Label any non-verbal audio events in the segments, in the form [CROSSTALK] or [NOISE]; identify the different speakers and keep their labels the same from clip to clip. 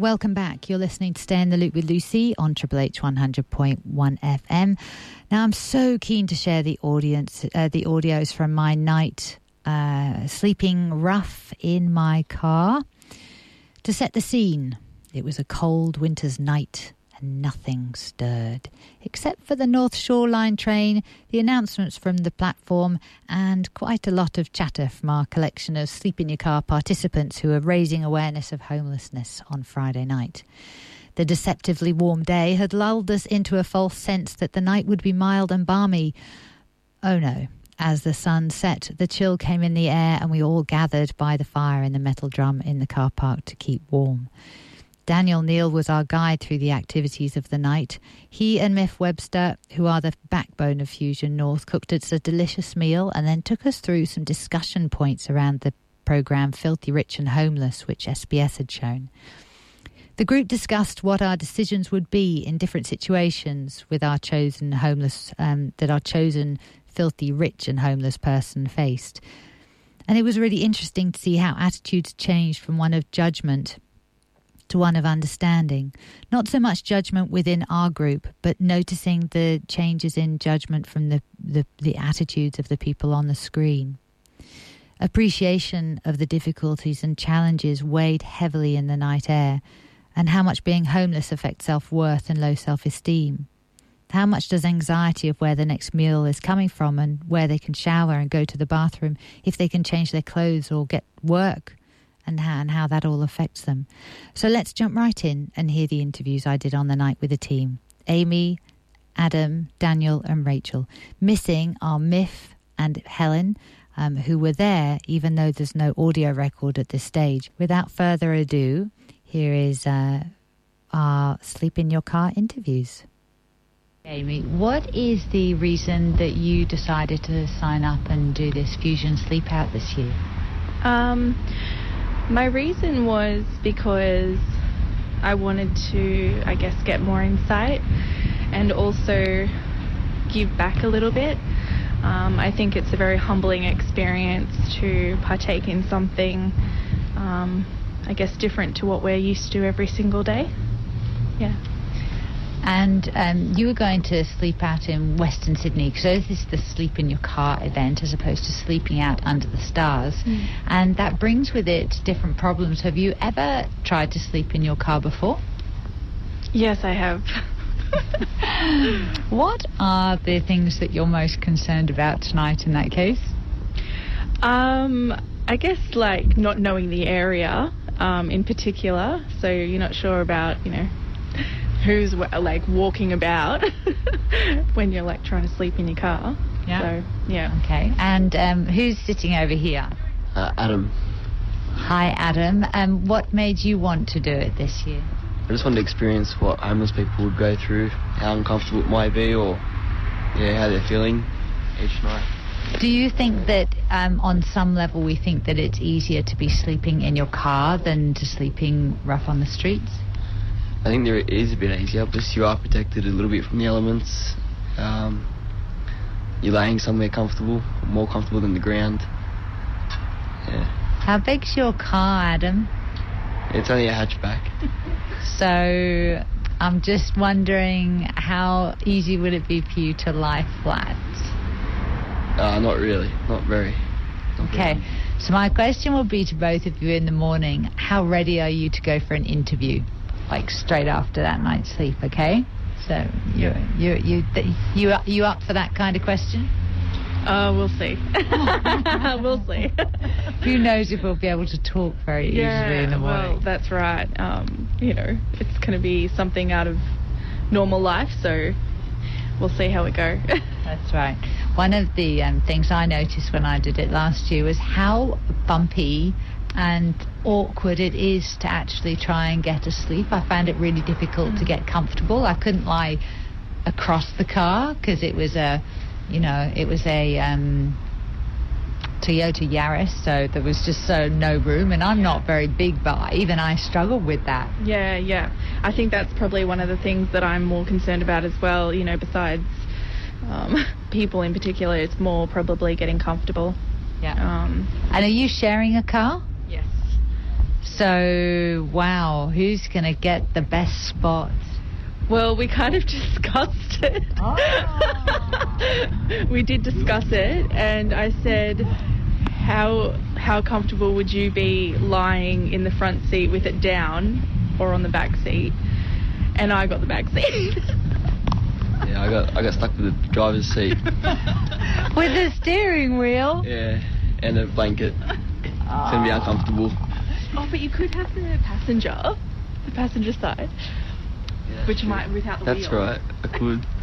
Speaker 1: Welcome back. You're listening to Stay in the Loop with Lucy on Triple H 100.1 FM. Now, I'm so keen to share the audience, uh, the audios from my night uh, sleeping rough in my car. To set the scene, it was a cold winter's night and nothing stirred, except for the North Shoreline train, the announcements from the platform, and quite a lot of chatter from our collection of Sleep in Your Car participants who are raising awareness of homelessness on Friday night. The deceptively warm day had lulled us into a false sense that the night would be mild and balmy. Oh no. As the sun set, the chill came in the air, and we all gathered by the fire in the metal drum in the car park to keep warm. Daniel Neal was our guide through the activities of the night. He and Miff Webster, who are the backbone of Fusion North, cooked us a delicious meal and then took us through some discussion points around the programme Filthy Rich and Homeless, which SBS had shown. The group discussed what our decisions would be in different situations with our chosen homeless, um, that our chosen filthy rich and homeless person faced. And it was really interesting to see how attitudes changed from one of judgment to one of understanding. Not so much judgment within our group, but noticing the changes in judgment from the, the, the attitudes of the people on the screen. Appreciation of the difficulties and challenges weighed heavily in the night air, and how much being homeless affects self worth and low self esteem. How much does anxiety of where the next meal is coming from and where they can shower and go to the bathroom, if they can change their clothes or get work, and how, and how that all affects them? So let's jump right in and hear the interviews I did on the night with the team Amy, Adam, Daniel, and Rachel. Missing are Miff and Helen. Um, who were there, even though there's no audio record at this stage. Without further ado, here is uh, our Sleep in Your Car interviews. Amy, what is the reason that you decided to sign up and do this Fusion Sleep Out this year?
Speaker 2: Um, my reason was because I wanted to, I guess, get more insight and also give back a little bit. Um, I think it's a very humbling experience to partake in something, um, I guess, different to what we're used to every single day. Yeah.
Speaker 1: And um, you were going to sleep out in Western Sydney, so this is the sleep in your car event as opposed to sleeping out under the stars.
Speaker 2: Mm.
Speaker 1: And that brings with it different problems. Have you ever tried to sleep in your car before?
Speaker 2: Yes, I have. [LAUGHS]
Speaker 1: what are the things that you're most concerned about tonight in that case?
Speaker 2: Um, I guess like not knowing the area um, in particular, so you're not sure about, you know, who's like walking about [LAUGHS] when you're like trying to sleep in your car.
Speaker 1: Yeah.
Speaker 2: So, yeah.
Speaker 1: Okay. And um, who's sitting over here?
Speaker 3: Uh, Adam.
Speaker 1: Hi, Adam. Um, what made you want to do it this year?
Speaker 3: I just wanted to experience what homeless people would go through, how uncomfortable it might be, or yeah, how they're feeling each night.
Speaker 1: Do you think that um, on some level we think that it's easier to be sleeping in your car than to sleeping rough on the streets?
Speaker 3: I think there is a bit easier, plus you are protected a little bit from the elements. Um, you're laying somewhere comfortable, more comfortable than the ground. Yeah.
Speaker 1: How big's your car, Adam?
Speaker 3: It's only a hatchback. [LAUGHS]
Speaker 1: So I'm just wondering how easy would it be for you to lie flat?
Speaker 3: Uh, not really, not very. Not
Speaker 1: Okay.
Speaker 3: very.
Speaker 1: So my question will be to both of you in the morning, how ready are you to go for an interview? Like straight after that night's sleep, okay? So you you you you you up for that kind of question?
Speaker 2: Uh, we'll see. [LAUGHS] we'll see.
Speaker 1: Who knows if we'll be able to talk very easily in the morning?
Speaker 2: well, that's right. Um, you know, it's going to be something out of normal life, so we'll see how it go. [LAUGHS]
Speaker 1: That's right. One of the um, things I noticed when I did it last year was how bumpy and awkward it is to actually try and get asleep. I found it really difficult to get comfortable. I couldn't lie across the car because it was a, you know, it was a um, Toyota Yaris, so there was just so no room. And I'm not very big, but even I struggle with that.
Speaker 2: Yeah, yeah. I think that's probably one of the things that I'm more concerned about as well. You know, besides um, [LAUGHS] people in particular, it's more probably getting comfortable.
Speaker 1: Yeah.
Speaker 2: Um,
Speaker 1: And are you sharing a car?
Speaker 2: Yes.
Speaker 1: So, wow, who's going to get the best spot?
Speaker 2: Well, we kind of [LAUGHS] discussed it.
Speaker 1: Oh. [LAUGHS]
Speaker 2: we did discuss it, and I said, "How how comfortable would you be lying in the front seat with it down, or on the back seat?" And I got the back seat. [LAUGHS]
Speaker 3: Yeah, I got I got stuck with the driver's seat.
Speaker 1: With the steering wheel?
Speaker 3: Yeah, and a blanket. It's gonna be ah. uncomfortable.
Speaker 2: Oh, but you could have the passenger, the passenger side, which might without the
Speaker 3: That's
Speaker 2: wheel.
Speaker 3: right. I could. [LAUGHS]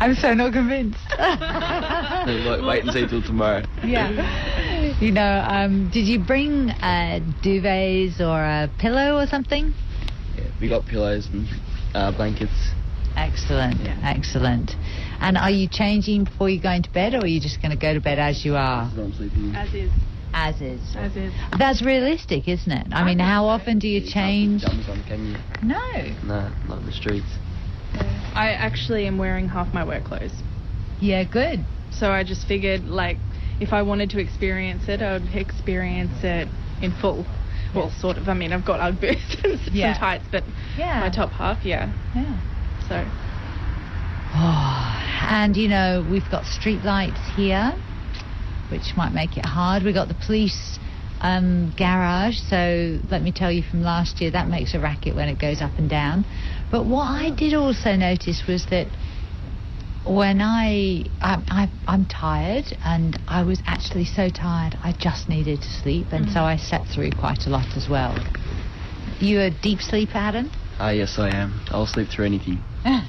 Speaker 1: I'm so not convinced. [LAUGHS]
Speaker 3: Wait, wait and see till tomorrow.
Speaker 1: yeah. You know, um, did you bring uh, duvets or a pillow or something?
Speaker 3: Yeah, we got pillows and uh, blankets.
Speaker 1: Excellent,
Speaker 2: Yeah.
Speaker 1: excellent. And are you changing before you're going to bed, or are you just going to go to bed as you are,
Speaker 3: That's I'm sleeping.
Speaker 2: As is,
Speaker 1: as is?
Speaker 2: as is.
Speaker 1: That's realistic, isn't it? I mean, how
Speaker 2: so.
Speaker 1: often do you
Speaker 3: You can't
Speaker 1: change?
Speaker 3: Pajamas on, can you?
Speaker 1: No.
Speaker 3: No, not in the streets.
Speaker 2: I actually am wearing half my work clothes.
Speaker 1: Yeah, good.
Speaker 2: So I just figured, like, if I wanted to experience it, I would experience it in full. Well, sort of. I mean, I've got Ugg boots and some
Speaker 1: Yeah.
Speaker 2: tights, but
Speaker 1: Yeah.
Speaker 2: my top half, yeah.
Speaker 1: Yeah.
Speaker 2: So
Speaker 1: Oh, [SIGHS] and you know, we've got street lights here, which might make it hard. We've got the police um, garage, so let me tell you from last year, that makes a racket when it goes up and down. But what I did also notice was that when I, I, I I'm tired, and I was actually so tired, I just needed to sleep, and so I slept through quite a lot as well. You a deep sleeper, Adam?
Speaker 3: Ah, yes, I am. I'll sleep through anything. [LAUGHS]
Speaker 2: me,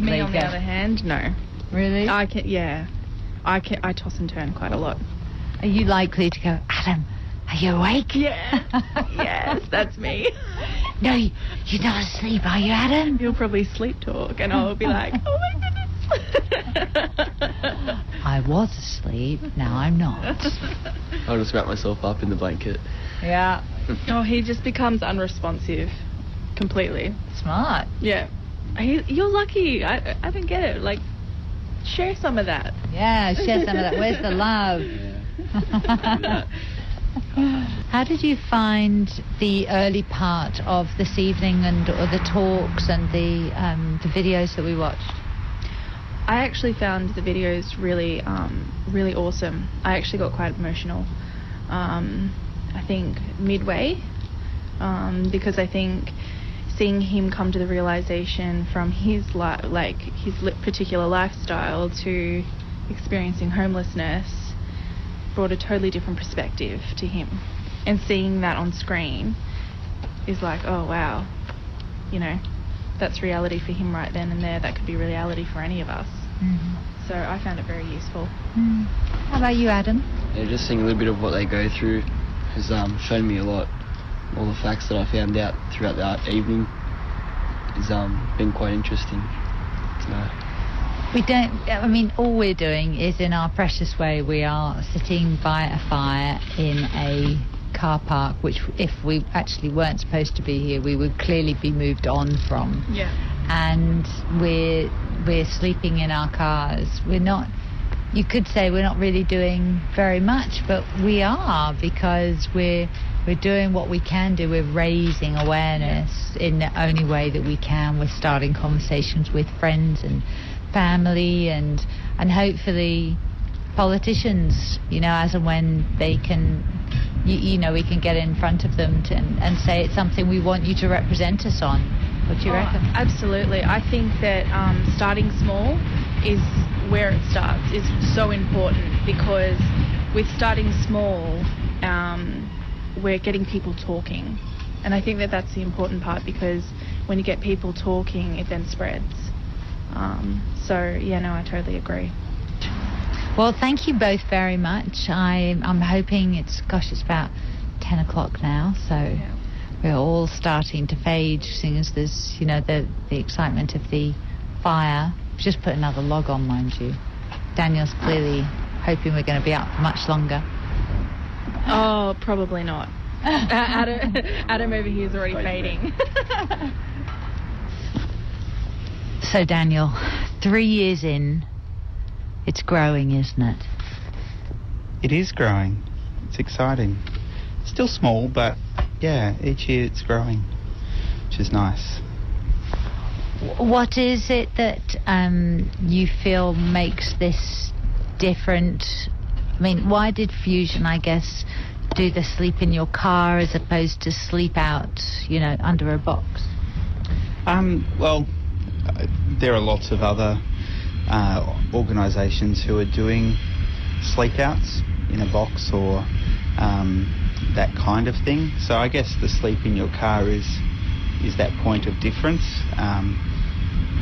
Speaker 1: There you
Speaker 2: on the other hand, no.
Speaker 1: Really?
Speaker 2: I can, yeah. I can. I toss and turn quite a lot.
Speaker 1: Are you likely to go, Adam? Are you awake?
Speaker 2: Yeah. yes, that's me. [LAUGHS]
Speaker 1: No, you- you're not asleep, are you, Adam?
Speaker 2: You'll probably sleep talk, and I'll be like, "Oh my goodness."
Speaker 1: I was asleep. Now I'm not. [LAUGHS]
Speaker 3: I'll just wrap myself up in the blanket.
Speaker 1: Yeah.
Speaker 2: oh, he just becomes unresponsive, completely.
Speaker 1: Smart.
Speaker 2: Yeah. He, you're lucky. I I don't get it. Like, share some of that.
Speaker 1: Yeah, share some of that. Where's the love? [LAUGHS] [LAUGHS] How did you find the early part of this evening and or the talks and the um, the videos that we watched?
Speaker 2: I actually found the videos really, um, really awesome. I actually got quite emotional. Um, I think midway, um, because I think seeing him come to the realization from his li- like his li- particular lifestyle to experiencing homelessness brought a totally different perspective to him, and seeing that on screen is like, oh wow, you know, that's reality for him right then and there. That could be reality for any of us.
Speaker 1: Mm-hmm.
Speaker 2: So I found it very useful.
Speaker 1: How about you, Adam?
Speaker 3: Yeah, just seeing a little bit of what they go through has um, shown me a lot. All the facts that I found out throughout the evening has um, been quite interesting to know.
Speaker 1: We don't. I mean, all we're doing is, in our precious way, we are sitting by a fire in a car park, which, if we actually weren't supposed to be here, we would clearly be moved on from.
Speaker 2: Yeah.
Speaker 1: And we're we're sleeping in our cars. We're not. You could say we're not really doing very much, but we are because we're we're doing what we can do. We're raising awareness in the only way that we can. We're starting conversations with friends and family and and hopefully politicians, you know, as and when they can, you, you know, we can get in front of them to, and, and say it's something we want you to represent us on. What do you
Speaker 2: Oh,
Speaker 1: reckon?
Speaker 2: Absolutely. I think that um, starting small is where it starts is so important because with starting small, um, we're getting people talking. And I think that that's the important part because when you get people talking, it then spreads. Um, so, yeah, no, I totally agree.
Speaker 1: Well, thank you both very much. I, I'm hoping it's, gosh, it's about 10 o'clock now, so we're all starting to fade, seeing as there's, you know, the, the excitement of the fire. Just put another log on, mind you. Daniel's clearly hoping we're going to be up for much longer.
Speaker 2: Oh, probably not. [LAUGHS] Uh, Adam, Adam over here is already fading. [LAUGHS]
Speaker 1: So, Daniel, three years in, it's growing, isn't it?
Speaker 4: It is growing. it's exciting. Still small, but yeah, each year it's growing, which is nice.
Speaker 1: What is it that um, you feel makes this different? I mean, why did Fusion, I guess, do the sleep in your car as opposed to sleep out, you know, under a box?
Speaker 4: Um, well, there are lots of other uh, organisations who are doing sleep outs in a box or um, that kind of thing. So I guess the sleep in your car is is that point of difference, um,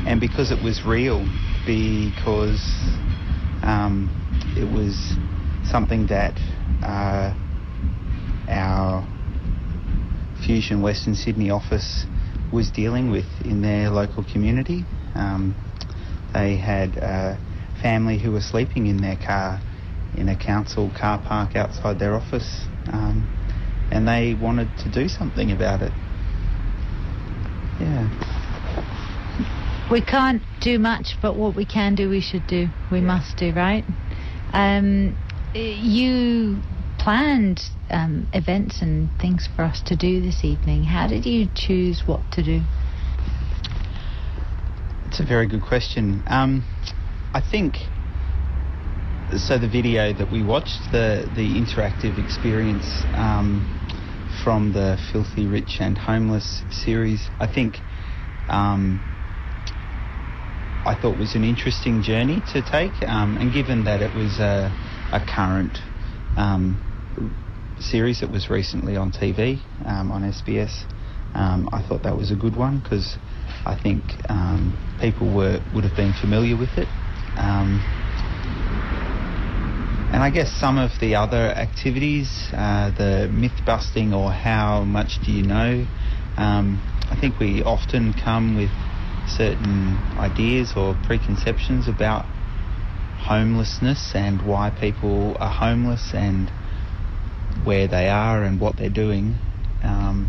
Speaker 4: and because it was real, because um, it was something that uh, our Fusion Western Sydney office was dealing with in their local community. Um, they had a family who were sleeping in their car in a council car park outside their office, um, and they wanted to do something about it. Yeah.
Speaker 1: We can't do much, but what we can do, we should do. We yeah. must do, right? Um, you planned um, events and things for us to do this evening. How did you choose what to do?
Speaker 4: It's a very good question. Um, I think so. The video that we watched, the the interactive experience um, from the Filthy Rich and Homeless series, I think. Um, I thought was an interesting journey to take, um, and given that it was a, a current um, series that was recently on TV um, on SBS. Um, I thought that was a good one because I think people were would have been familiar with it. Um, and I guess some of the other activities, uh, the myth busting or how much do you know, um, I think we often come with certain ideas or preconceptions about homelessness and why people are homeless and where they are and what they're doing. Um,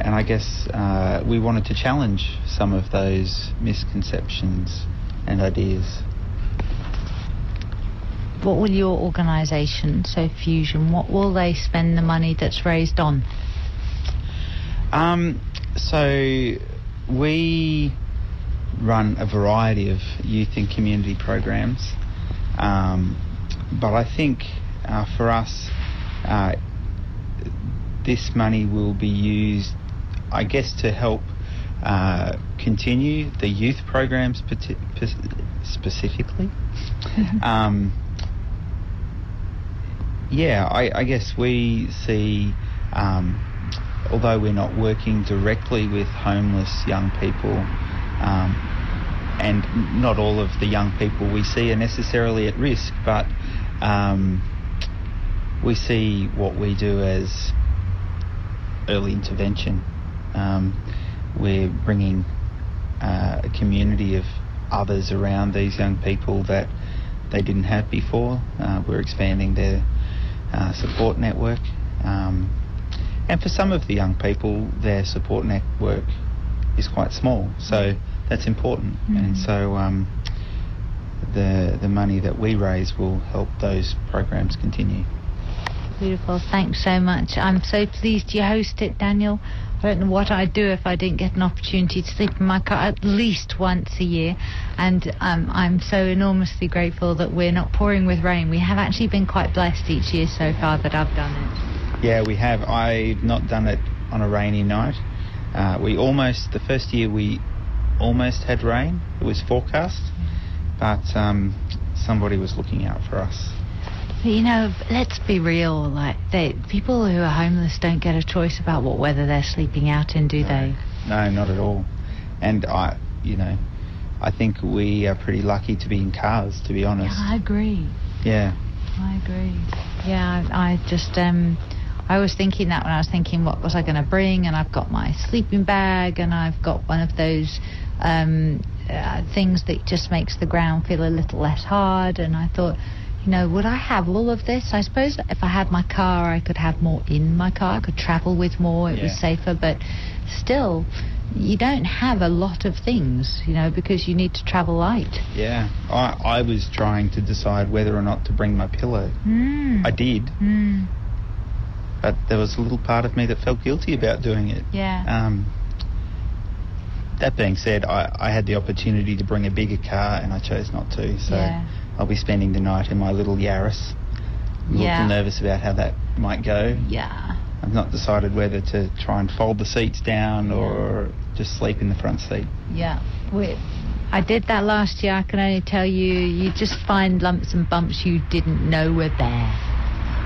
Speaker 4: and I guess uh, we wanted to challenge some of those misconceptions and ideas.
Speaker 1: What will your organisation, so Fusion, what will they spend the money that's raised on?
Speaker 4: Um, so we run a variety of youth and community programs, um, but I think uh, for us, uh, this money will be used, I guess, to help uh, continue the youth programs specifically. [LAUGHS] um, yeah, I, I, guess we see, um, although we're not working directly with homeless young people, um, and not all of the young people we see are necessarily at risk, but um, we see what we do as early intervention. Um, we're bringing uh, a community of others around these young people that they didn't have before. Uh, we're expanding their uh, support network. Um, and for some of the young people, their support network is quite small, so that's important. Mm. And so um, the the money that we raise will help those programs continue.
Speaker 1: Beautiful. Thanks so much. I'm so pleased you host it, Daniel. I don't know what I'd do if I didn't get an opportunity to sleep in my car at least once a year. And um, I'm so enormously grateful that we're not pouring with rain. We have actually been quite blessed each year so far that I've done it.
Speaker 4: Yeah, we have. I've not done it on a rainy night. Uh, we almost, the first year we almost had rain. It was forecast. But um, somebody was looking out for us
Speaker 1: you know, let's be real. Like, they, people who are homeless don't get a choice about what weather they're sleeping out in, do
Speaker 4: no.
Speaker 1: they?
Speaker 4: No, not at all. And I, you know, I think we are pretty lucky to be in cars, to be honest.
Speaker 1: Yeah, I agree.
Speaker 4: Yeah.
Speaker 1: I agree. Yeah, I, I just um, I was thinking that when I was thinking what was I going to bring, and I've got my sleeping bag, and I've got one of those um, uh, things that just makes the ground feel a little less hard, and I thought you know, would I have all of this? I suppose if I had my car, I could have more in my car. I could travel with more. It yeah. was safer, but still, you don't have a lot of things, you know, because you need to travel light.
Speaker 4: Yeah, I, I was trying to decide whether or not to bring my pillow.
Speaker 1: Mm.
Speaker 4: I did,
Speaker 1: Mm.
Speaker 4: but there was a little part of me that felt guilty about doing it.
Speaker 1: Yeah.
Speaker 4: Um, that being said, I, I had the opportunity to bring a bigger car and I chose not to. So
Speaker 1: Yeah.
Speaker 4: I'll be spending the night in my little Yaris. I'm a little nervous about how that might go.
Speaker 1: yeah.
Speaker 4: I've not decided whether to try and fold the seats down or just sleep in the front seat.
Speaker 1: Yeah. We, I did that last year. I can only tell you, you just find lumps and bumps you didn't know were there.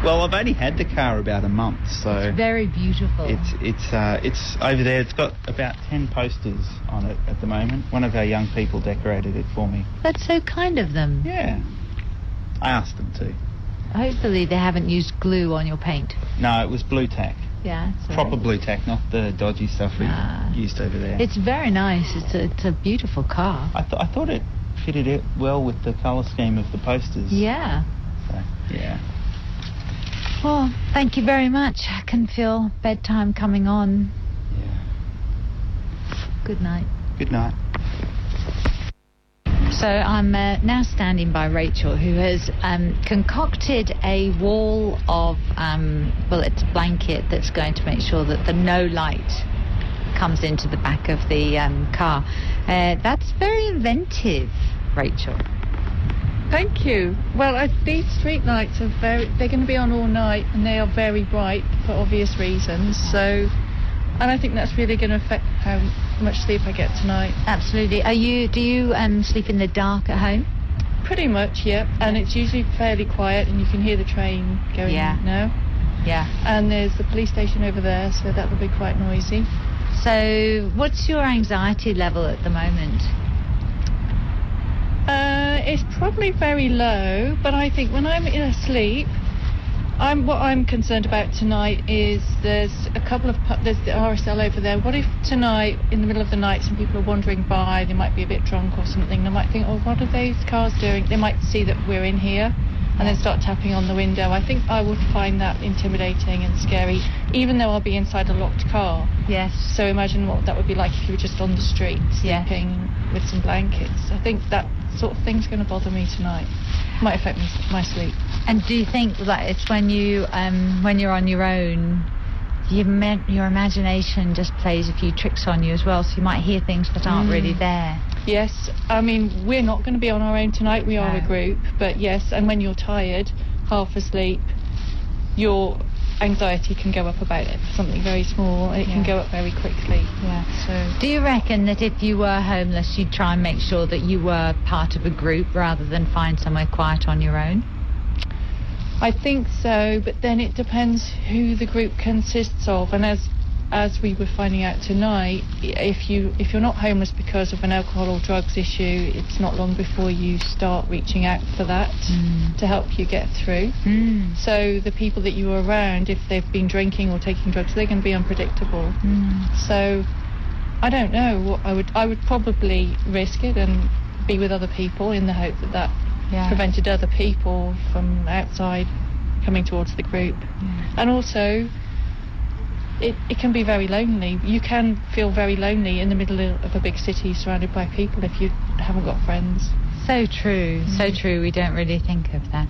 Speaker 4: Well, I've only had the car about a month, so
Speaker 1: Very beautiful.
Speaker 4: it's it's uh, it's over there. It's got about ten posters on it at the moment. One of our young people decorated it for me.
Speaker 1: That's so kind of them.
Speaker 4: Yeah, I asked them to.
Speaker 1: Hopefully they haven't used glue on your paint.
Speaker 4: No, it was Blu Tack,
Speaker 1: Yeah.
Speaker 4: proper Blu Tack, not the dodgy stuff we
Speaker 1: Ah.
Speaker 4: used over there.
Speaker 1: It's very nice. It's a, it's a beautiful car.
Speaker 4: I, th- I thought it fitted it well with the colour scheme of the posters.
Speaker 1: Yeah.
Speaker 4: So, yeah.
Speaker 1: Well, thank you very much. I can feel bedtime coming on.
Speaker 4: Yeah.
Speaker 1: Good night.
Speaker 4: Good night.
Speaker 1: So I'm uh, now standing by Rachel, who has um, concocted a wall of, um, well, it's a blanket that's going to make sure that the no light comes into the back of the um, car. Uh, that's very inventive, Rachel.
Speaker 5: Thank you. Well, these street lights are very, they're going to be on all night and they are very bright for obvious reasons. So, and I think that's really going to affect how much sleep I get tonight.
Speaker 1: Absolutely. Are you? Do you um, sleep in the dark at home?
Speaker 5: Pretty much, yep. And it's usually fairly quiet and you can hear the train going
Speaker 1: Yeah.
Speaker 5: now.
Speaker 1: Yeah.
Speaker 5: And there's the police station over there, so that will be quite noisy.
Speaker 1: So, what's your anxiety level at the moment?
Speaker 5: Uh, it's probably very low, but I think when I'm in asleep, I'm what I'm concerned about tonight is there's a couple of there's the RSL over there. What if tonight, in the middle of the night, some people are wandering by? They might be a bit drunk or something. They might think, oh, what are those cars doing? They might see that we're in here. And then start tapping on the window. I think I would find that intimidating and scary, even though I'll be inside a locked car.
Speaker 1: Yes.
Speaker 5: So imagine what that would be like if you were just on the street sleeping with some blankets. I think that sort of thing's going to bother me tonight. Might affect me, my sleep.
Speaker 1: And do you think that it's when you um, when you're on your own, you your imagination just plays a few tricks on you as well, so you might hear things that aren't
Speaker 5: Mm.
Speaker 1: really there.
Speaker 5: Yes, I mean we're not going to be on our own tonight. We are
Speaker 1: No.
Speaker 5: a group, but yes, and when you're tired, half asleep, your anxiety can go up about it. Something very small, and it can go up very quickly.
Speaker 1: Yeah.
Speaker 5: So
Speaker 1: Do you reckon that if you were homeless, you'd try and make sure that you were part of a group rather than find somewhere quiet on your own?
Speaker 5: I think so, but then it depends who the group consists of, and as as we were finding out tonight, if you if you're not homeless because of an alcohol or drugs issue, it's not long before you start reaching out for that
Speaker 1: Mm.
Speaker 5: to help you get through.
Speaker 1: Mm.
Speaker 5: So the people that you are around, if they've been drinking or taking drugs, they're going to be unpredictable.
Speaker 1: Mm.
Speaker 5: So I don't know what I would I would probably risk it and be with other people in the hope that that
Speaker 1: Yeah.
Speaker 5: prevented other people from outside coming towards the group. And also, it, it can be very lonely. You can feel very lonely in the middle of a big city surrounded by people if you haven't got friends.
Speaker 1: So true, so mm. true. We don't really think of that.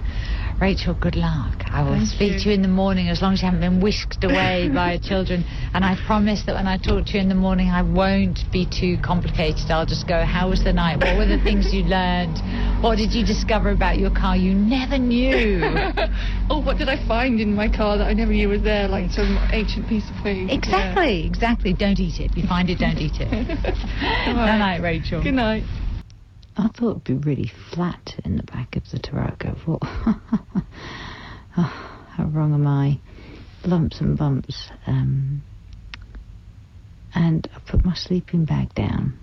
Speaker 1: Rachel, good luck. I will
Speaker 5: Thank
Speaker 1: speak
Speaker 5: you.
Speaker 1: to you in the morning as long as you haven't been whisked away [LAUGHS] by children. And I promise that when I talk to you in the morning, I won't be too complicated. I'll just go, How was the night? What were the things you [LAUGHS] learned? What did you discover about your car you never knew? [LAUGHS]
Speaker 5: oh, what did I find in my car that I never knew was there, like some ancient piece of food?
Speaker 1: exactly, exactly. Don't eat it. If you find it, don't eat it. Good night, Rachel.
Speaker 5: Good night.
Speaker 1: I thought it'd be really flat in the back of the. I thought, [LAUGHS] oh, how wrong am I? Lumps and bumps. Um, and I put my sleeping bag down.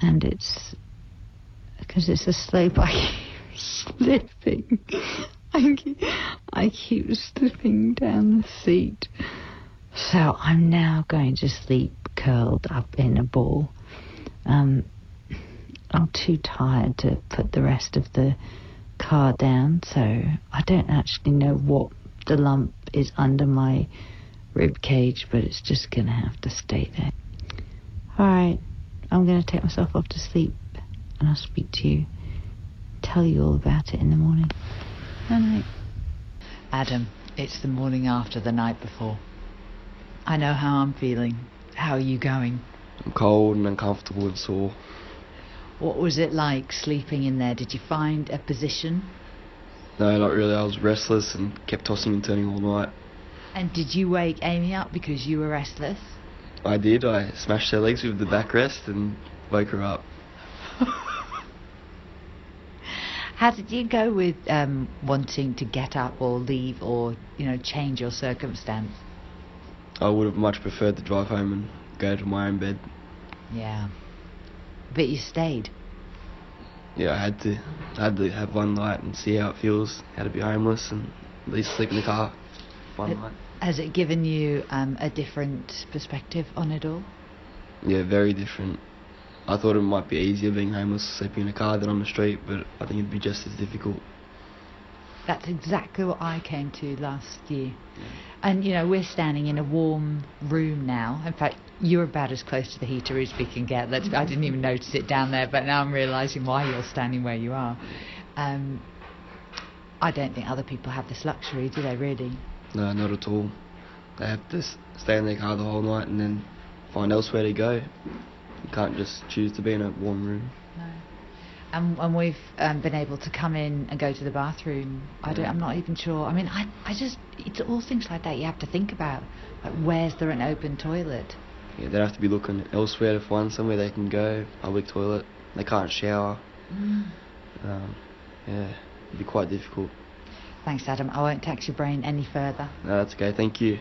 Speaker 1: And it's because it's a slope. I [LAUGHS] keep slipping. I keep, I keep slipping down the seat. So I'm now going to sleep curled up in a ball. Um, I'm too tired to put the rest of the car down, so I don't actually know what the lump is under my rib cage, but it's just going to have to stay there. All right, I'm going to take myself off to sleep, and I'll speak to you, tell you all about it in the morning. Good night. Adam, it's the morning after the night before. I know how I'm feeling. How are you going?
Speaker 3: I'm cold and uncomfortable and sore.
Speaker 1: What was it like sleeping in there? Did you find a position?
Speaker 3: No, not really. I was restless and kept tossing and turning all night.
Speaker 1: And did you wake Amy up because you were restless?
Speaker 3: I did. I smashed her legs with the backrest and woke her up. [LAUGHS]
Speaker 1: How did you go with um, wanting to get up or leave or, you know, change your circumstance?
Speaker 3: I would have much preferred to drive home and go to my own bed.
Speaker 1: Yeah. But you stayed.
Speaker 3: Yeah, I had to. I had to have one night and see how it feels. How to be homeless and at least sleep in the car. One
Speaker 1: It-
Speaker 3: night.
Speaker 1: Has it given you um, a different perspective on it all?
Speaker 3: Yeah, very different. I thought it might be easier being homeless, sleeping in a car than on the street, but I think it'd be just as difficult.
Speaker 1: That's exactly what I came to last year. And, you know, we're standing in a warm room now. In fact, you're about as close to the heater as we can get. Let's, I didn't even notice it down there, but now I'm realising why you're standing where you are. Um, I don't think other people have this luxury, do they, really?
Speaker 3: No, not at all. They have to stay in their car the whole night and then find elsewhere to go. You can't just choose to be in a warm room.
Speaker 1: No. And, and we've um, been able to come in and go to the bathroom. I don't, I'm not even sure. I mean, I, I just, it's all things like that you have to think about. Like, where's there an open toilet?
Speaker 3: Yeah, they'd have to be looking elsewhere to find somewhere they can go, public toilet. They can't shower. Um, yeah, it'd be quite difficult.
Speaker 1: Thanks, Adam. I won't tax your brain any further.
Speaker 3: No, that's okay. Thank you.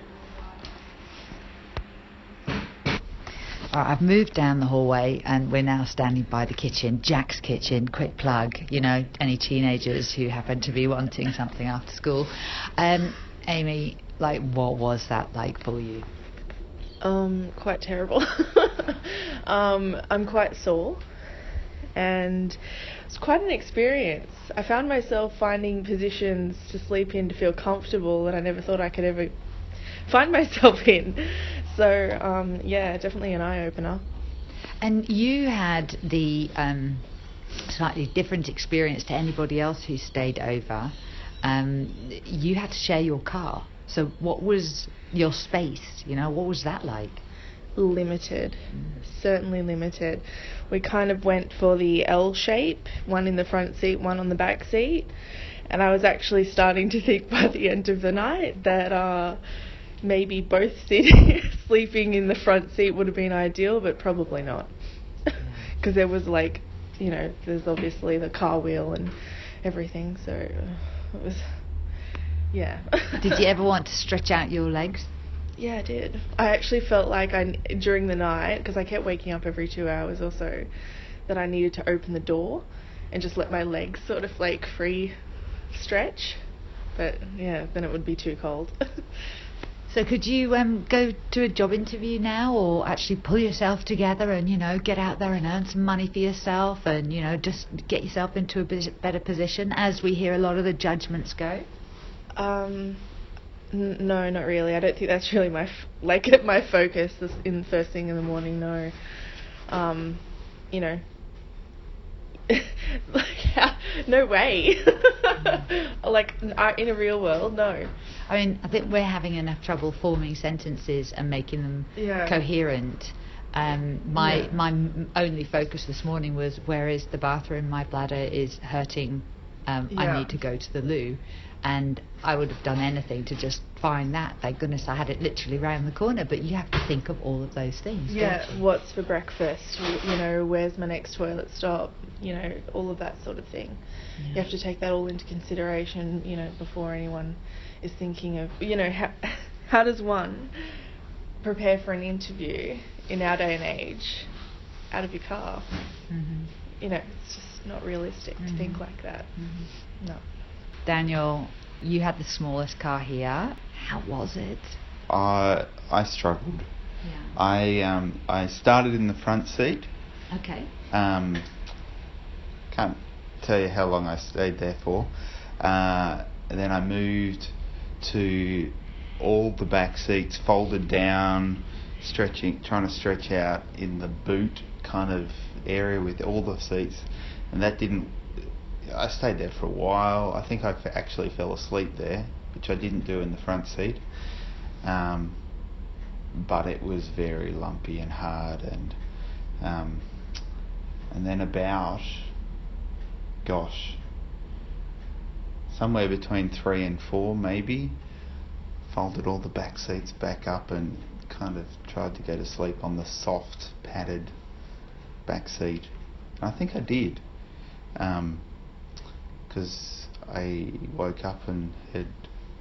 Speaker 1: All right, I've moved down the hallway and we're now standing by the kitchen, Jack's kitchen. Quick plug, you know, any teenagers who happen to be wanting something after school. Um, Amy, like, what was that like for you?
Speaker 2: Um, quite terrible. [LAUGHS] um, I'm quite sore, and it's quite an experience. I found myself finding positions to sleep in to feel comfortable that I never thought I could ever find [LAUGHS] myself in. So, um, yeah, definitely an eye opener.
Speaker 1: And you had the um, slightly different experience to anybody else who stayed over. Um, you had to share your car. So, what was your space? You know, what was that like?
Speaker 2: Limited, certainly limited. We kind of went for the L shape, one in the front seat, one on the back seat, and I was actually starting to think by the end of the night that uh, maybe both [LAUGHS] sitting, sleeping in the front seat would have been ideal, but probably not, [LAUGHS] because there was like, you know, there's obviously the car wheel and everything, so it was, yeah.
Speaker 1: Did you ever want to stretch out your legs?
Speaker 2: Yeah, I did. I actually felt like I during the night because I kept waking up every two hours or so, that I needed to open the door and just let my legs sort of like free stretch. But yeah, then it would be too cold.
Speaker 1: So could you um, go to a job interview now, or actually pull yourself together and you know get out there and earn some money for yourself, and you know just get yourself into a better position, as we hear a lot of the judgments go?
Speaker 2: Um, n- no, not really. I don't think that's really my f- like [LAUGHS] my focus this in first thing in the morning. No, um, you know. [LAUGHS] like, how, no way. [LAUGHS] like I- in a real world, no.
Speaker 1: I mean, I think we're having enough trouble forming sentences and making them
Speaker 2: Yeah.
Speaker 1: coherent. Um, my
Speaker 2: Yeah.
Speaker 1: my m- only focus this morning was where is the bathroom? My bladder is hurting. Um,
Speaker 2: yeah.
Speaker 1: I need to go to the loo, and I would have done anything to just find that. Thank goodness I had it literally round the corner. But you have to think of all of those things.
Speaker 2: Yeah, what's for breakfast? You know, where's my next toilet stop? You know, all of that sort of thing. You have to take that all into consideration, you know, before anyone is thinking of, you know, how, [LAUGHS] how does one prepare for an interview in our day and age out of your car?
Speaker 1: Mhm.
Speaker 2: You know, it's just not realistic to think
Speaker 1: Mhm.
Speaker 2: like that.
Speaker 1: Mhm.
Speaker 2: No.
Speaker 1: Daniel, you had the smallest car here. How was it?
Speaker 4: I I struggled.
Speaker 1: Yeah.
Speaker 4: I um I started in the front seat.
Speaker 1: Okay.
Speaker 4: Um, can't tell you how long I stayed there for. Uh, then I moved to all the back seats folded down, stretching, trying to stretch out in the boot kind of area with all the seats, and that didn't. I stayed there for a while. I think I actually fell asleep there, which I didn't do in the front seat. Um, but it was very lumpy and hard, and um, and then about, gosh, somewhere between three and four maybe, folded all the back seats back up and kind of tried to go to sleep on the soft padded back seat. I think I did, because I woke up and heard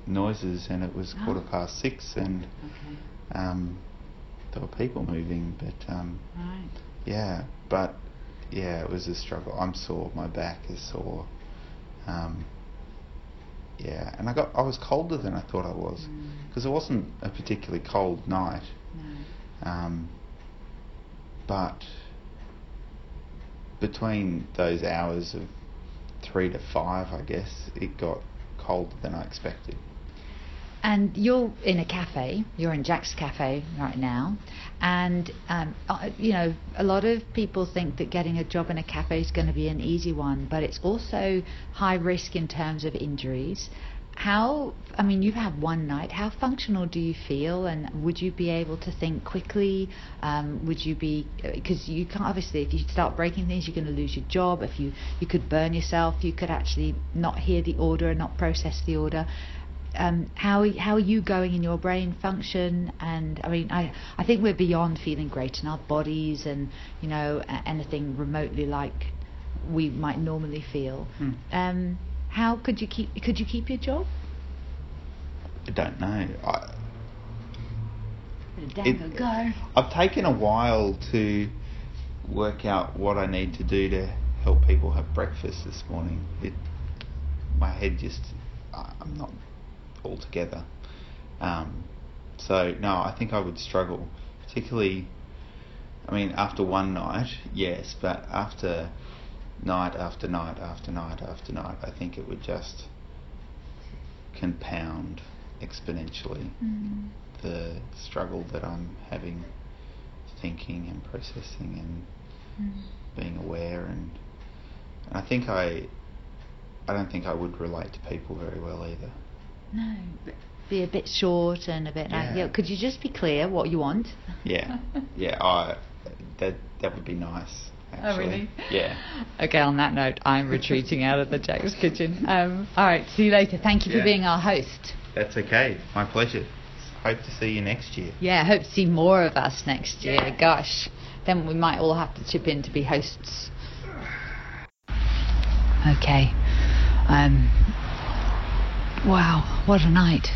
Speaker 4: noises, and it was oh. quarter past six, and okay. um, there were people moving, but um,
Speaker 1: right.
Speaker 4: yeah, but yeah, it was a struggle. I'm sore. My back is sore. Um, yeah, and I got I was colder than I thought I was because mm. it wasn't a particularly cold night.
Speaker 1: No.
Speaker 4: Um, but between those hours of three to five, I guess it got colder than I expected.
Speaker 1: And you're in a cafe, you're in Jack's Cafe right now, and um, uh, you know a lot of people think that getting a job in a cafe is going to be an easy one, but it's also high risk in terms of injuries. How, I mean, you've had one night. How functional do you feel, and would you be able to think quickly? Um, would you be, because uh, you can't obviously, if you start breaking things, you're going to lose your job. If you you could burn yourself, you could actually not hear the order and not process the order um, how how are you going in your brain function? And I mean, I I think we're beyond feeling great in our bodies and you know anything remotely like we might normally feel. Um, how could you keep could you keep your job?
Speaker 4: I don't know. I,
Speaker 1: it, go.
Speaker 4: I've taken a while to work out what I need to do to help people have breakfast this morning. It, my head just, I'm not altogether. Um, so no, I think I would struggle, particularly. I mean, after one night, yes, but after night after night after night after night, I think it would just compound exponentially
Speaker 1: mm.
Speaker 4: the struggle that I'm having, thinking and processing and
Speaker 1: mm.
Speaker 4: being aware and, and I think I I don't think I would relate to people very well either.
Speaker 1: No, be a bit short and a bit. Yeah. Yeah. Could you just be clear what you want?
Speaker 4: Yeah, [LAUGHS] yeah. I that that would be nice. Actually.
Speaker 1: Oh really?
Speaker 4: Yeah.
Speaker 1: Okay. On that note, I'm retreating out of the Jack's kitchen. Um, all right. See you later. Thank you yeah. for being our host.
Speaker 4: That's okay. My pleasure. Hope to see you next year.
Speaker 1: Yeah. Hope to see more of us next year. Yeah. Gosh, then we might all have to chip in to be hosts. Okay. Um, Wow, what a night.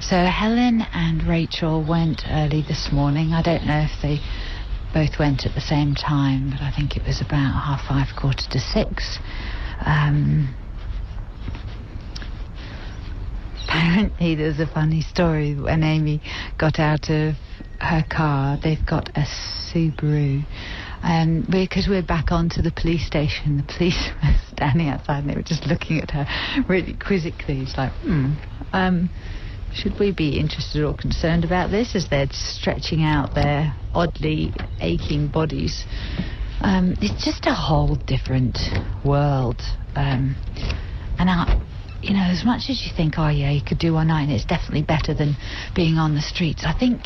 Speaker 1: So Helen and Rachel went early this morning. I don't know if they both went at the same time, but I think it was about half five, quarter to six. Um, apparently, there's a funny story when Amy got out of her car. They've got a Subaru um, because we're back onto the police station. The police [LAUGHS] were standing outside and they were just looking at her really quizzically. It's like, hmm, um, should we be interested or concerned about this as they're stretching out their oddly aching bodies? Um, it's just a whole different world. Um, and I, you know, as much as you think, oh yeah, you could do one night and it's definitely better than being on the streets, I think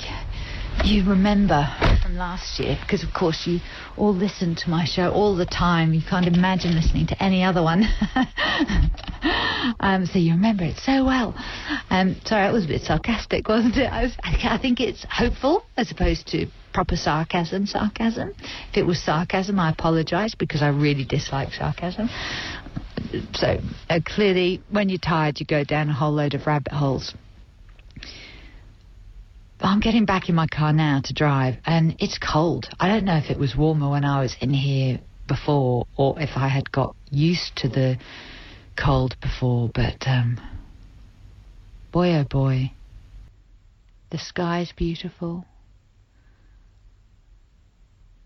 Speaker 1: you remember from last year, because of course you all listen to my show all the time. You can't imagine listening to any other one. [LAUGHS] um, so you remember it so well. Um, sorry, that was a bit sarcastic, wasn't it? I, was, I think it's hopeful as opposed to proper sarcasm. Sarcasm. If it was sarcasm, I apologise because I really dislike sarcasm. So uh, clearly, when you're tired, you go down a whole load of rabbit holes. I'm getting back in my car now to drive, and it's cold. I don't know if it was warmer when I was in here before, or if I had got used to the cold before, but um, boy oh boy, the sky's beautiful.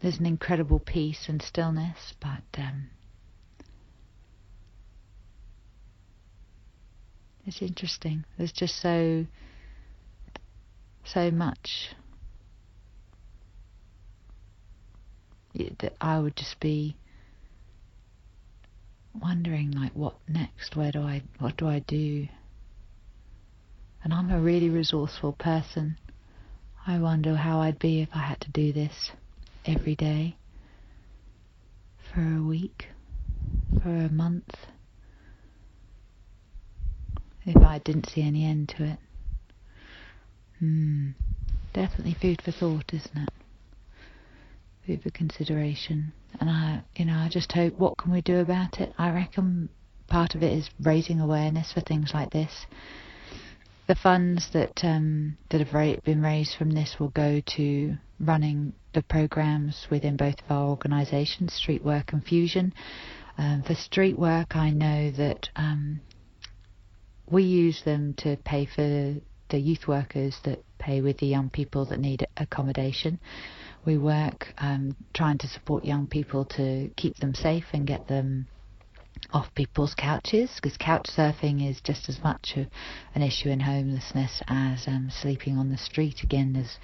Speaker 1: There's an incredible peace and stillness, but um, it's interesting. There's just so so much. That I would just be wondering like what next? Where do I what do I do? And I'm a really resourceful person. I wonder how I'd be if I had to do this every day for a week for a month. If I didn't see any end to it hmm definitely food for thought isn't it food for consideration and I, you know, I just hope what can we do about it? I reckon part of it is raising awareness for things like this. The funds that um, that have been raised from this will go to running the programs within both of our organisations, Street Work and Fusion. Um, for street work, I know that um, we use them to pay for the youth workers that pay with the young people that need accommodation. We work um, trying to support young people to keep them safe and get them off people's couches because couch surfing is just as much an issue in homelessness as um, sleeping on the street. Again, as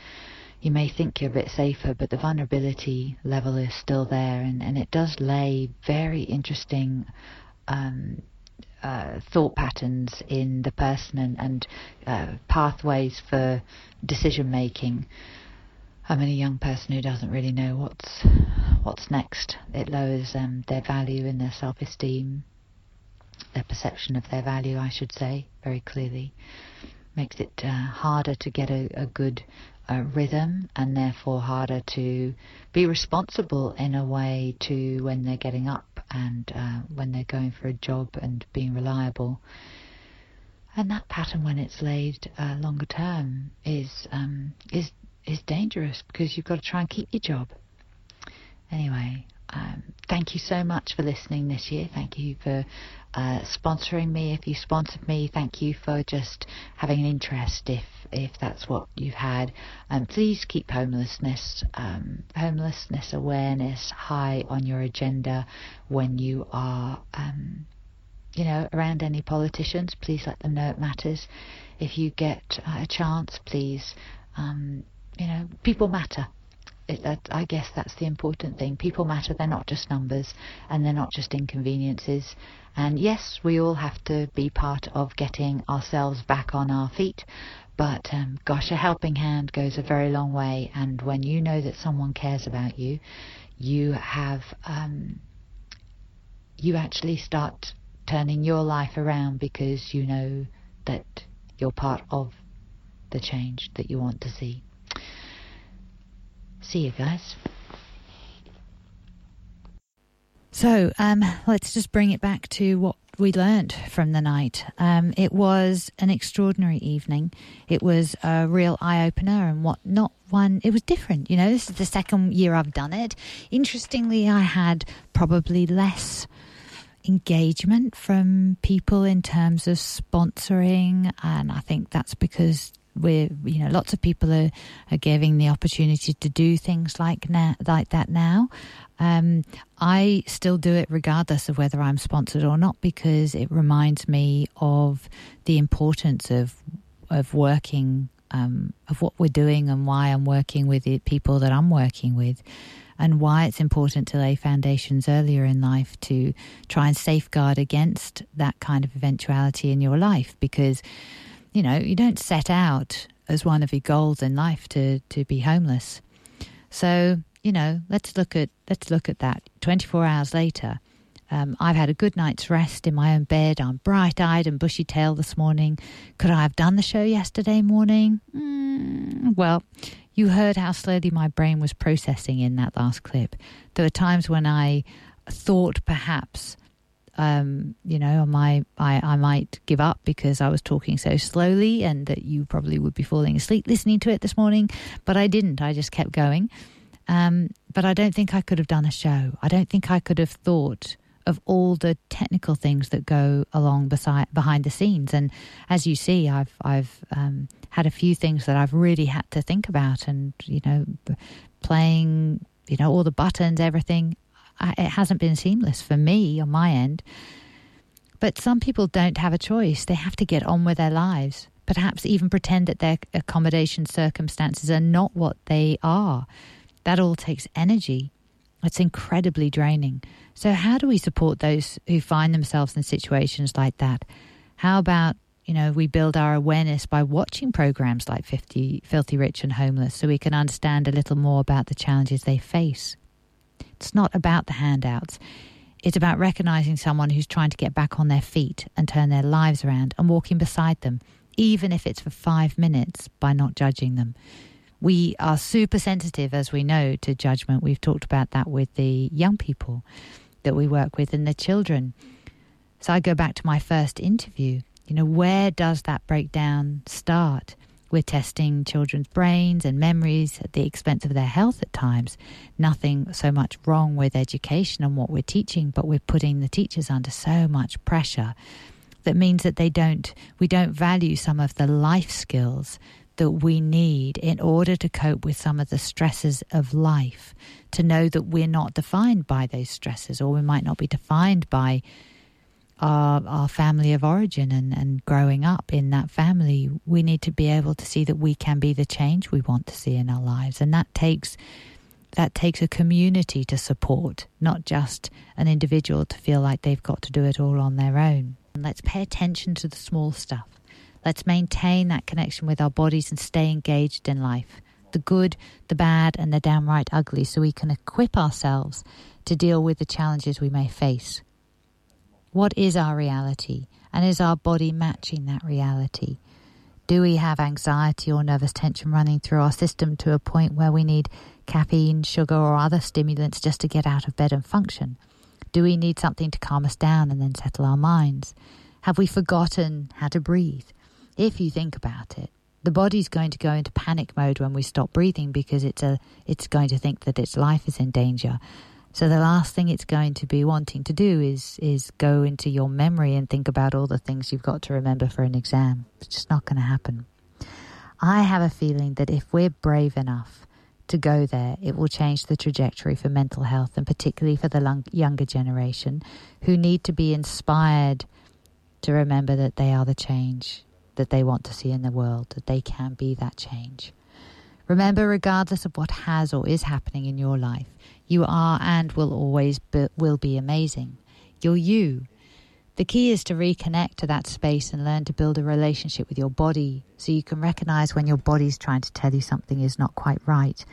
Speaker 1: you may think you're a bit safer, but the vulnerability level is still there, and, and it does lay very interesting. Um, uh, thought patterns in the person and, and uh, pathways for decision making. I mean, a young person who doesn't really know what's what's next. It lowers um, their value and their self-esteem, their perception of their value, I should say, very clearly. Makes it uh, harder to get a, a good uh, rhythm, and therefore harder to be responsible in a way to when they're getting up and uh, when they're going for a job and being reliable. And that pattern, when it's laid uh, longer term, is um, is is dangerous because you've got to try and keep your job. Anyway, um, thank you so much for listening this year. Thank you for uh, sponsoring me. If you sponsored me, thank you for just having an interest. If if that's what you've had, um, please keep homelessness um, homelessness awareness high on your agenda when you are. Um, you know, around any politicians, please let them know it matters. If you get a chance, please um, you know, people matter. It, that, I guess that's the important thing. People matter. They're not just numbers, and they're not just inconveniences. And yes, we all have to be part of getting ourselves back on our feet. But um, gosh, a helping hand goes a very long way. And when you know that someone cares about you, you have um, you actually start turning your life around because you know that you're part of the change that you want to see. See you guys. So um, let's just bring it back to what we learned from the night. Um, it was an extraordinary evening. It was a real eye opener, and what not one. It was different. You know, this is the second year I've done it. Interestingly, I had probably less engagement from people in terms of sponsoring, and I think that's because we're you know lots of people are, are giving the opportunity to do things like now like that now. Um, I still do it regardless of whether I'm sponsored or not because it reminds me of the importance of of working um, of what we're doing and why I'm working with the people that I'm working with and why it's important to lay foundations earlier in life to try and safeguard against that kind of eventuality in your life because you know, you don't set out as one of your goals in life to, to be homeless. So, you know, let's look at let's look at that. Twenty four hours later, um, I've had a good night's rest in my own bed. I'm bright eyed and bushy tailed this morning. Could I have done the show yesterday morning? Mm, well, you heard how slowly my brain was processing in that last clip. There were times when I thought perhaps um, you know, my, I, I might give up because I was talking so slowly and that you probably would be falling asleep listening to it this morning. But I didn't. I just kept going. Um, but I don't think I could have done a show. I don't think I could have thought of all the technical things that go along beside behind the scenes. And as you see, I've I've um, had a few things that I've really had to think about, and you know, playing, you know, all the buttons, everything. I, it hasn't been seamless for me on my end. But some people don't have a choice. They have to get on with their lives. perhaps even pretend that their accommodation circumstances are not what they are. That all takes energy. It's incredibly draining. So, how do we support those who find themselves in situations like that? How about, you know, we build our awareness by watching programs like 50, Filthy Rich and Homeless so we can understand a little more about the challenges they face? It's not about the handouts. It's about recognizing someone who's trying to get back on their feet and turn their lives around and walking beside them, even if it's for five minutes, by not judging them. We are super sensitive, as we know, to judgment. We've talked about that with the young people that we work with and the children. So I go back to my first interview. You know, where does that breakdown start? We're testing children's brains and memories at the expense of their health at times. Nothing so much wrong with education and what we're teaching, but we're putting the teachers under so much pressure that means that they don't we don't value some of the life skills that we need in order to cope with some of the stresses of life to know that we're not defined by those stresses or we might not be defined by our, our family of origin and, and growing up in that family, we need to be able to see that we can be the change we want to see in our lives. And that takes that takes a community to support, not just an individual to feel like they've got to do it all on their own. And let's pay attention to the small stuff. Let's maintain that connection with our bodies and stay engaged in life. The good, the bad, and the downright ugly, so we can equip ourselves to deal with the challenges we may face. What is our reality? And is our body matching that reality? Do we have anxiety or nervous tension running through our system to a point where we need caffeine, sugar, or other stimulants just to get out of bed and function? Do we need something to calm us down and then settle our minds? Have we forgotten how to breathe? If you think about it, the body's going to go into panic mode when we stop breathing because it's a it's going to think that its life is in danger. So the last thing it's going to be wanting to do is is go into your memory and think about all the things you've got to remember for an exam. It's just not going to happen. I have a feeling that if we're brave enough to go there, it will change the trajectory for mental health and particularly for the younger generation who need to be inspired to remember that they are the change that they want to see in the world, that they can be that change. Remember, regardless of what has or is happening in your life, you are and will always be, will be amazing. You're you. The key is to reconnect to that space and learn to build a relationship with your body so you can recognize when your body's trying to tell you something is not quite right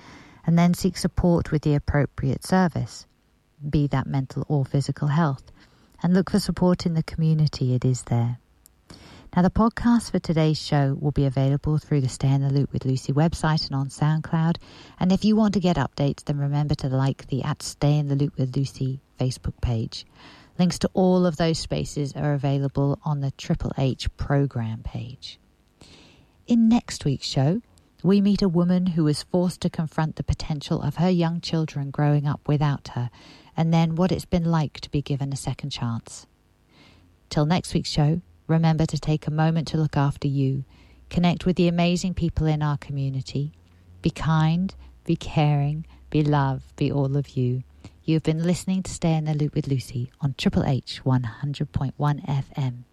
Speaker 1: and then seek support with the appropriate service, be that mental or physical health, and look for support in the community it is there. Now, the podcast for today's show will be available through the Stay in the Loop with Lucy website and on SoundCloud. And if you want to get updates, then remember to like the at Stay in the Loop with Lucy Facebook page. Links to all of those spaces are available on the Triple H program page. In next week's show, we meet a woman who was forced to confront the potential of her young children growing up without her, and then what it's been like to be given a second chance. Till next week's show, remember to take a moment to look after you, connect with the amazing people in our community, be kind, be caring, be love, be all of you. You've been listening to Stay in the Loop with Lucy on Triple H 100.1 FM.